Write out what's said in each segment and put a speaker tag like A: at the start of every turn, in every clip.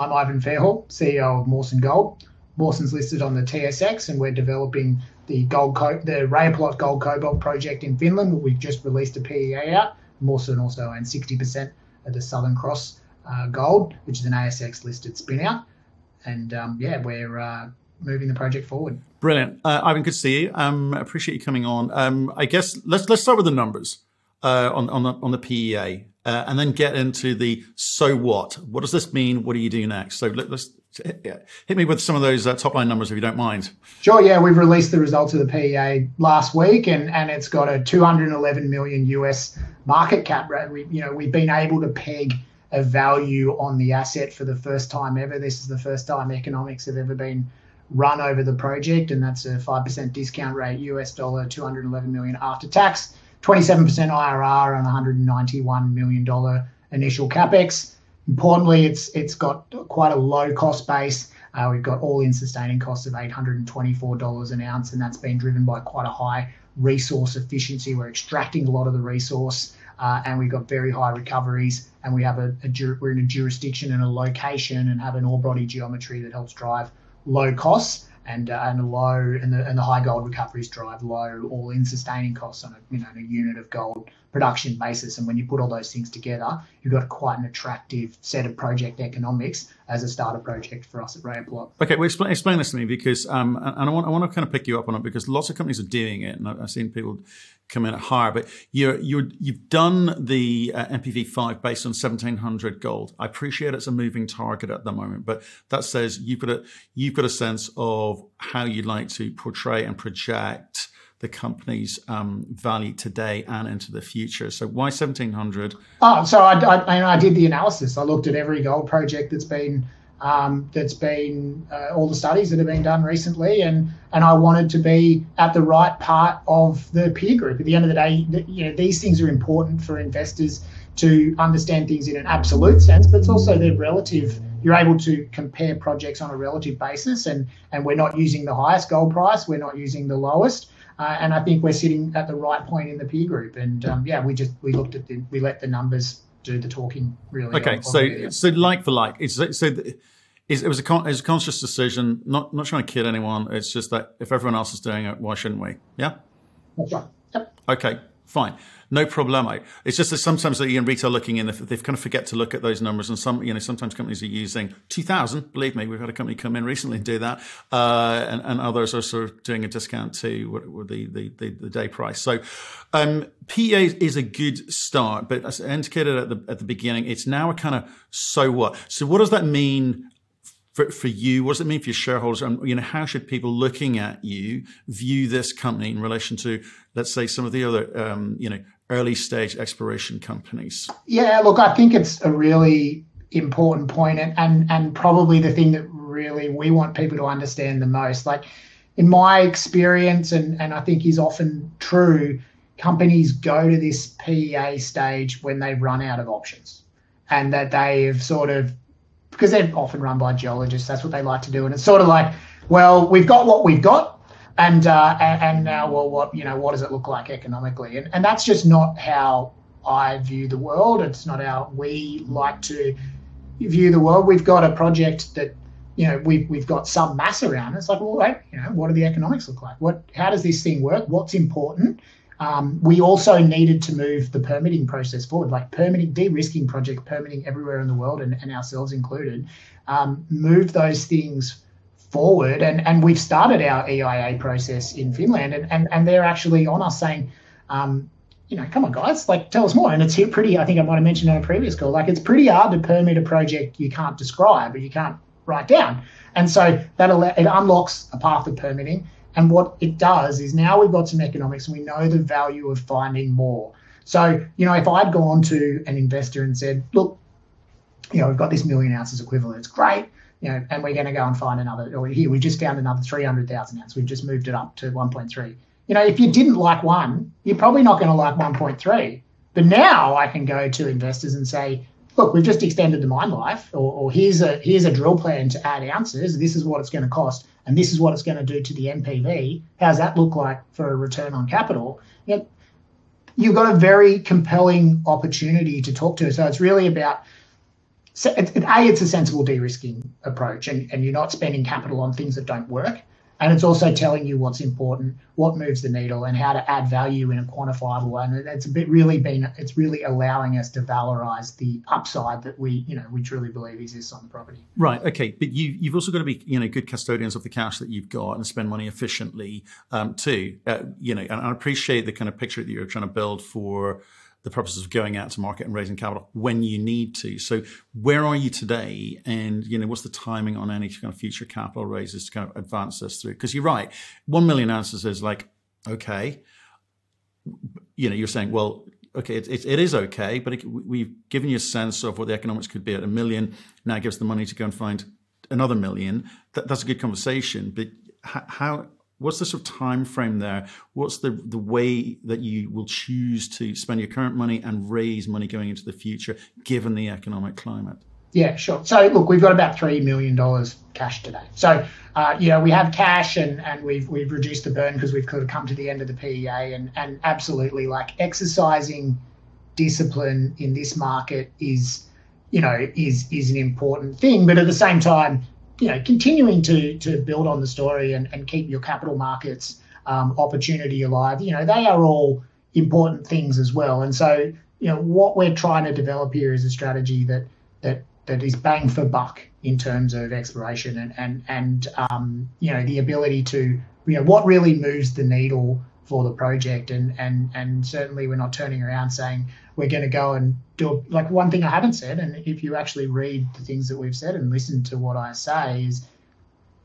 A: I'm Ivan Fairhall, CEO of Mawson Gold. Mawson's listed on the TSX, and we're developing the gold co- the Gold Cobalt project in Finland. We've just released a PEA out. Mawson also owns 60% of the Southern Cross uh, Gold, which is an ASX listed spin out. And um, yeah, we're uh, moving the project forward.
B: Brilliant, uh, Ivan. Good to see you. Um, appreciate you coming on. Um, I guess let's let's start with the numbers uh, on on the on the PEA, uh, and then get into the so what. What does this mean? What do you do next? So let, us hit me with some of those uh, top line numbers if you don't mind.
A: Sure. Yeah, we've released the results of the PEA last week, and and it's got a 211 million US market cap. Right? We you know we've been able to peg a value on the asset for the first time ever. This is the first time economics have ever been run over the project, and that's a 5% discount rate, US dollar 211 million after tax, 27% IRR on 191 million dollar initial capex. Importantly, it's it's got quite a low cost base. Uh, we've got all-in sustaining costs of $824 an ounce, and that's been driven by quite a high resource efficiency. We're extracting a lot of the resource, uh, and we've got very high recoveries, and we have a, a we're in a jurisdiction and a location and have an ore body geometry that helps drive low costs and uh, and low and the and the high gold recoveries drive low all-in sustaining costs on a you know a unit of gold production basis. And when you put all those things together, you've got quite an attractive set of project economics as a starter project for us at Rajapalot.
B: Okay, well, explain, explain this to me because, um, and I want, I want to kind of pick you up on it because lots of companies are doing it, and I've seen people come in at higher, but you're, you're, you've done the uh, NPV5 based on 1700 gold. I appreciate it's a moving target at the moment, but that says you've got a, you've got a sense of how you'd like to portray and project the company's um, value today and into the future. So why 1700?
A: Oh, so I, I, I, did the analysis. I looked at every gold project that's been um, that's been uh, all the studies that have been done recently, and and I wanted to be at the right part of the peer group. At the end of the day, you know these things are important for investors to understand things in an absolute sense, but it's also their relative. You're able to compare projects on a relative basis, and and we're not using the highest gold price, we're not using the lowest. Uh, and I think we're sitting at the right point in the peer group. And um, yeah, we just we looked at the we let the numbers do the talking really.
B: Okay, on, so on so like for like, it's, so the, it was a con- it was a conscious decision. Not not trying to kid anyone. It's just that if everyone else is doing it, why shouldn't we? Yeah.
A: That's right. Yep.
B: Okay. Fine, no problemo. It's just that sometimes that in retail looking in, they've kind of forget to look at those numbers, and some, you know, sometimes companies are using 2,000. Believe me, we've had a company come in recently and do that, uh, and, and, others are sort of doing a discount to the the, the, the day price. So, um, PEA is a good start, but as I indicated at the at the beginning, it's now a kind of so what. So, what does that mean for, for you? What does it mean for your shareholders? And you know, how should people looking at you view this company in relation to, let's say, some of the other, um, you know, early stage exploration companies?
A: Yeah, look, I think it's a really important point, and and, and probably the thing that really we want people to understand the most. Like in my experience, and and I think is often true, companies go to this PEA stage when they run out of options, and that they've sort of because they're often run by geologists. That's what they like to do, and it's sort of like, well, we've got what we've got, and uh, and now, well, what you know, what does it look like economically? And and that's just not how I view the world. It's not how we like to view the world. We've got a project that you know we've we've got some mass around. It's like, well, wait, you know, what do the economics look like? What how does this thing work? What's important? Um, we also needed to move the permitting process forward, like permitting, de-risking project permitting everywhere in the world, and, and ourselves included, um, move those things forward. And, and we've started our EIA process in Finland, and, and, and they're actually on us saying, um, you know, come on, guys, like tell us more. And it's here pretty, I think I might have mentioned on a previous call, like it's pretty hard to permit a project you can't describe or you can't write down. And so that it unlocks a path of permitting and what it does is now we've got some economics and we know the value of finding more. So, you know, if I'd gone to an investor and said, look, you know, we've got this million ounces equivalent, it's great, you know, and we're going to go and find another, or here, we just found another 300,000 ounces. We've just moved it up to 1.3. You know, if you didn't like one, you're probably not going to like 1.3. But now I can go to investors and say, look, we've just extended the mine life, or, or here's a here's a drill plan to add ounces. This is what it's going to cost and this is what it's going to do to the NPV. How's that look like for a return on capital? You know, you've got a very compelling opportunity to talk to. So it's really about a it's a sensible de-risking approach, and, and you're not spending capital on things that don't work. And it's also telling you what's important, what moves the needle, and how to add value in a quantifiable way. And it's a bit really been, it's really allowing us to valorize the upside that we, you know, we truly believe exists on the property.
B: Right. Okay. But you, you've also got to be, you know, good custodians of the cash that you've got and spend money efficiently um, too. Uh, you know, and I appreciate the kind of picture that you're trying to build for the purposes of going out to market and raising capital when you need to. So where are you today? And, you know, what's the timing on any kind of future capital raises to kind of advance this through? Because you're right. One million ounces is like, okay. You know, you're saying, well, okay, it, it, it is okay, but it, we've given you a sense of what the economics could be at a million. Now gives the money to go and find another million. That, that's a good conversation. But how what's the sort of time frame there? What's the the way that you will choose to spend your current money and raise money going into the future, given the economic climate?
A: Yeah, sure. So look, we've got about three million dollars cash today. So uh, you know we have cash and and we've we've reduced the burn because we've kind of come to the end of the PEA and and absolutely like exercising discipline in this market is you know is is an important thing, but at the same time you know, continuing to to build on the story and, and keep your capital markets um, opportunity alive, you know, they are all important things as well. And so, you know, what we're trying to develop here is a strategy that that that is bang for buck in terms of exploration and and and um, you know the ability to you know what really moves the needle for the project. And and and certainly we're not turning around saying we're going to go and do a, like one thing I haven't said and if you actually read the things that we've said and listen to what I say is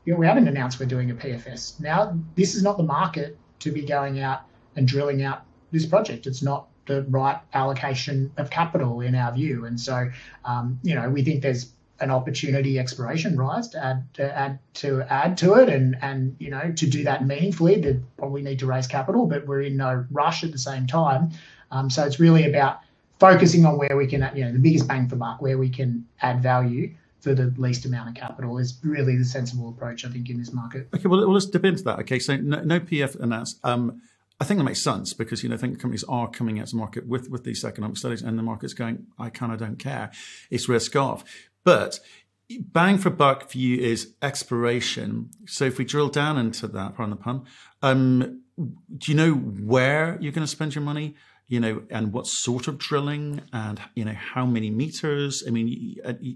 A: you know we haven't announced we're doing a PFS now this is not the market to be going out and drilling out this project. It's not the right allocation of capital in our view. And so um, you know we think there's an opportunity exploration rise to add to add to add to it and and you know to do that meaningfully they probably need to raise capital but we're in no rush at the same time um, so it's really about focusing on where we can you know the biggest bang for buck where we can add value for the least amount of capital is really the sensible approach I think in this market.
B: Okay, well, well let's dip into that. Okay, so no, no PF announced. Um, I think that makes sense because you know I think companies are coming out to market with with these economic studies, and the market's going, I kind of don't care. It's risk off. But bang for buck for you is exploration. So if we drill down into that, pardon the pun, um, do you know where you're going to spend your money? you know, and what sort of drilling and, you know, how many meters. I mean,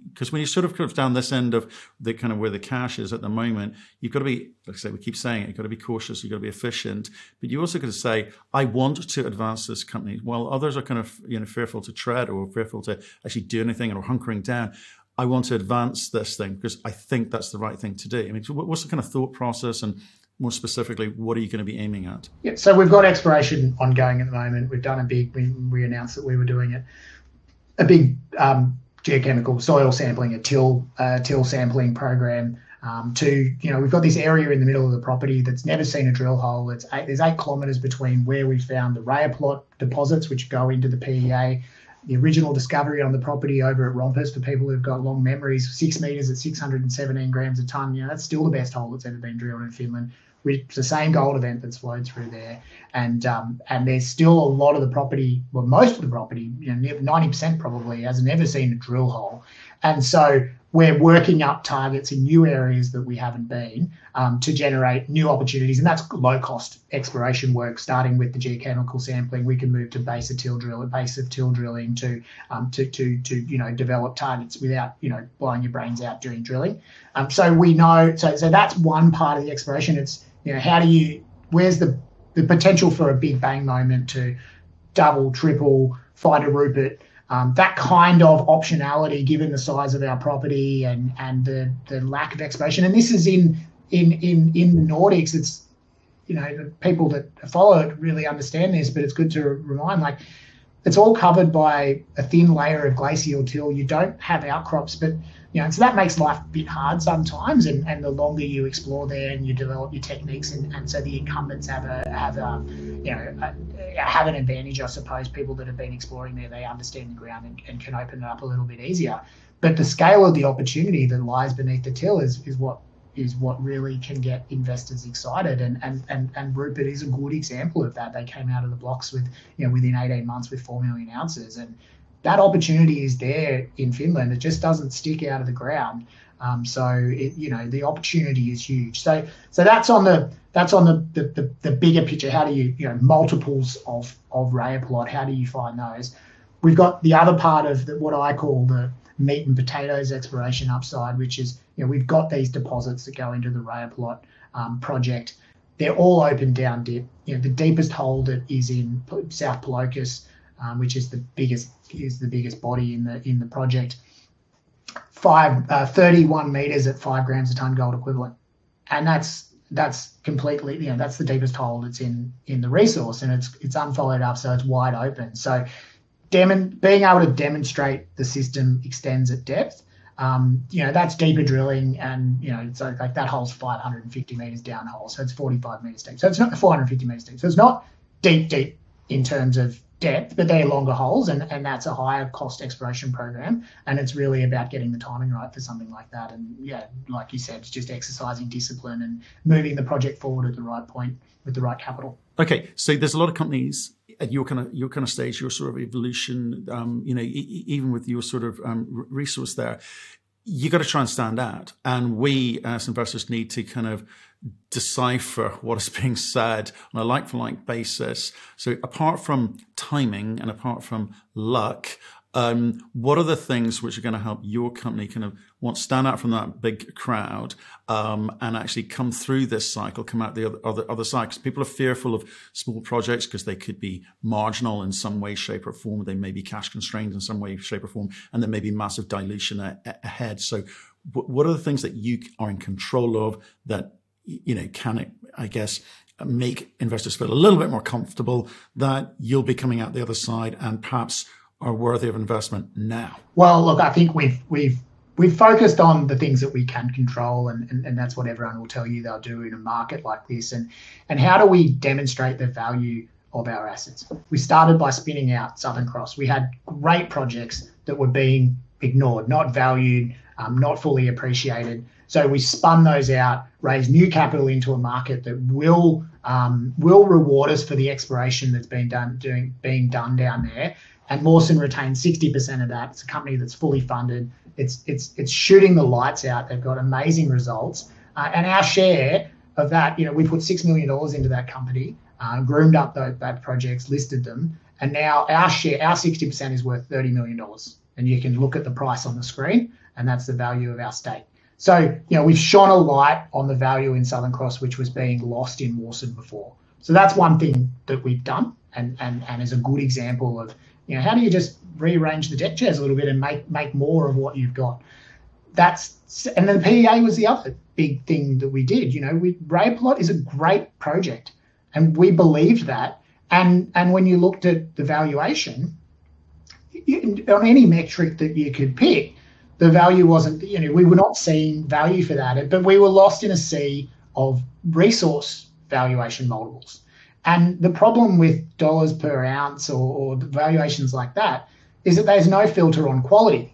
B: because uh, when you sort of come down this end of the kind of where the cash is at the moment, you've got to be, like I say, we keep saying it, you've got to be cautious, you've got to be efficient, but you also got to say, I want to advance this company while others are kind of, you know, fearful to tread or fearful to actually do anything or hunkering down. I want to advance this thing because I think that's the right thing to do. I mean, what's the kind of thought process and more specifically, what are you going to be aiming at?
A: Yeah, so we've got exploration ongoing at the moment. We've done a big, we, we announced that we were doing it, a big um, geochemical soil sampling, a till, uh, till sampling program. Um, to you know, we've got this area in the middle of the property that's never seen a drill hole. It's eight, there's eight kilometres between where we found the Rajapalot deposits, which go into the PEA, the original discovery on the property over at Rompas for people who've got long memories, six metres at 617 grams a tonne. You know, that's still the best hole that's ever been drilled in Finland it's the same gold event that's flowed through there, and um, and there's still a lot of the property, well, most of the property, you know, ninety percent probably has never seen a drill hole, and so we're working up targets in new areas that we haven't been um, to generate new opportunities, and that's low cost exploration work. Starting with the geochemical sampling, we can move to base of till drill, base of till drilling to um, to to to you know develop targets without you know blowing your brains out during drilling. Um, so we know, so so that's one part of the exploration. It's you know, how do you? Where's the the potential for a big bang moment to double, triple, find a Rupert? Um, that kind of optionality, given the size of our property and and the the lack of exploration, and this is in in in in the Nordics. It's you know people that follow it really understand this, but it's good to remind like it's all covered by a thin layer of glacial till. You don't have outcrops, but you know, so that makes life a bit hard sometimes. And, and the longer you explore there and you develop your techniques, and, and so the incumbents have a have a you know have an advantage, I suppose. People that have been exploring there, they understand the ground and, and can open it up a little bit easier. But the scale of the opportunity that lies beneath the till is is what is what really can get investors excited. And, and, and, and Rupert is a good example of that. They came out of the blocks with, you know, within 18 months with 4 million ounces. And that opportunity is there in Finland. It just doesn't stick out of the ground. Um, so it, you know the opportunity is huge. So so that's on the that's on the, the, the, the bigger picture. How do you you know multiples of of Rajapalot? How do you find those? We've got the other part of the, what I call the meat and potatoes exploration upside, which is you know we've got these deposits that go into the Rajapalot um, project. They're all open down dip. You know the deepest hole that is in South Palokas, um, which is the biggest is the biggest body in the in the project five, uh, 31 meters at five grams a ton gold equivalent. And that's, that's completely, you know, that's the deepest hole that's in, in the resource and it's, it's unfollowed up. So it's wide open. So demon, being able to demonstrate the system extends at depth. Um, you know, that's deeper drilling and, you know, so like that hole's 550 meters down hole. So it's 45 meters deep. So it's not 450 meters deep. So it's not deep, deep in terms of depth, but they're longer holes, and, and that's a higher cost exploration program. And it's really about getting the timing right for something like that. And yeah, like you said, it's just exercising discipline and moving the project forward at the right point with the right capital.
B: Okay, so there's a lot of companies at your kind of your kind of stage, your sort of evolution. Um, you know, e- even with your sort of um, resource there, you got to try and stand out. And we uh, as investors need to kind of decipher what is being said on a like for like basis. So apart from timing and apart from luck, um, what are the things which are going to help your company kind of want stand out from that big crowd um, and actually come through this cycle, come out the other other, other side? Because people are fearful of small projects because they could be marginal in some way, shape, or form. They may be cash constrained in some way, shape, or form, and there may be massive dilution a- a- ahead. So, what are the things that you are in control of that you know, can I guess, make investors feel a little bit more comfortable that you'll be coming out the other side and perhaps are worthy of investment now?
A: Well, look, I think we've we've we've focused on the things that we can control and, and, and that's what everyone will tell you they'll do in a market like this. And and how do we demonstrate the value of our assets? We started by spinning out Southern Cross. We had great projects that were being ignored, not valued, um, not fully appreciated. So we spun those out, raised new capital into a market that will um, will reward us for the exploration that's been done doing being done down there. And Mawson retains 60% of that. It's a company that's fully funded. It's it's it's shooting the lights out. They've got amazing results, uh, and our share of that, you know, we put six million dollars into that company, uh, groomed up those, that projects, listed them, and now our share, our 60% is worth 30 million dollars. And you can look at the price on the screen, and that's the value of our stake. So, you know, we've shone a light on the value in Southern Cross, which was being lost in Mawson before. So that's one thing that we've done and, and, and is a good example of, you know, how do you just rearrange the deck chairs a little bit and make, make more of what you've got? That's, and then the PEA was the other big thing that we did. You know, we, Rajapalot is a great project and we believed that. And, and when you looked at the valuation, you, on any metric that you could pick, the value wasn't, you know, we were not seeing value for that, but we were lost in a sea of resource valuation multiples. And the problem with dollars per ounce or, or valuations like that is that there's no filter on quality.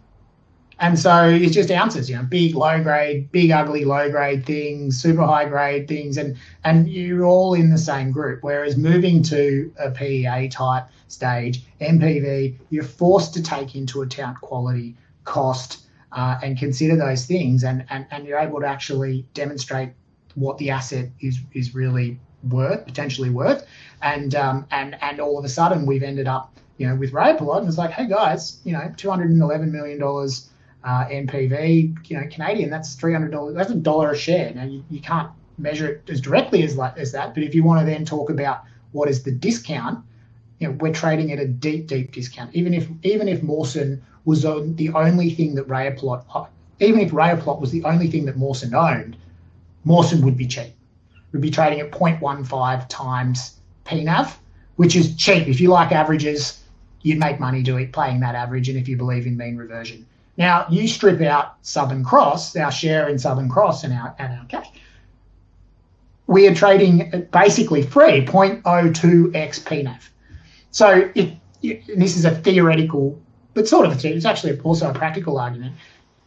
A: And so it's just ounces, you know, big low grade, big ugly low grade things, super high grade things, and and you're all in the same group. Whereas moving to a PEA type stage, NPV, you're forced to take into account quality, cost, uh, and consider those things, and, and and you're able to actually demonstrate what the asset is is really worth, potentially worth, and um, and and all of a sudden we've ended up, you know, with Rajapalot, and it's like, hey guys, you know, two hundred and eleven million dollars uh, NPV, you know, Canadian, that's three hundred dollars, that's a dollar a share. Now you, you can't measure it as directly as like as that, but if you want to then talk about what is the discount, you know, we're trading at a deep, deep discount. Even if even if Mawson was the only thing that Rajapalot, even if Rajapalot was the only thing that Mawson owned, Mawson would be cheap. We'd be trading at 0.15 times PNAV, which is cheap. If you like averages, you'd make money doing playing that average, and if you believe in mean reversion. Now you strip out Southern Cross, our share in Southern Cross, and our and our cash. We are trading basically free 0.02x PNAV. So if, this is a theoretical but sort of it's actually also a practical argument.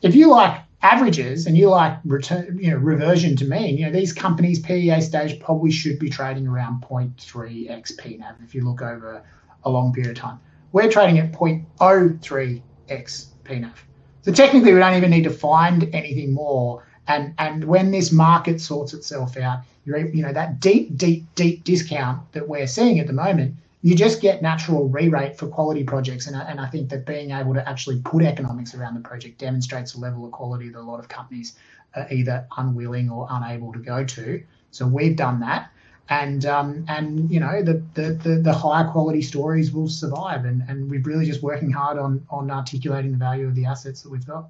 A: If you like averages and you like return, you know, reversion to mean, you know, these companies PEA stage probably should be trading around 0.3x PNAV if you look over a long period of time. we're trading at 0.03x PNAV. So technically, we don't even need to find anything more. And and when this market sorts itself out, you know that deep, deep, deep discount that we're seeing at the moment, you just get natural re-rate for quality projects. And, and I think that being able to actually put economics around the project demonstrates a level of quality that a lot of companies are either unwilling or unable to go to. So we've done that and um, and you know the, the, the the higher quality stories will survive and and we're really just working hard on on articulating the value of the assets that we've got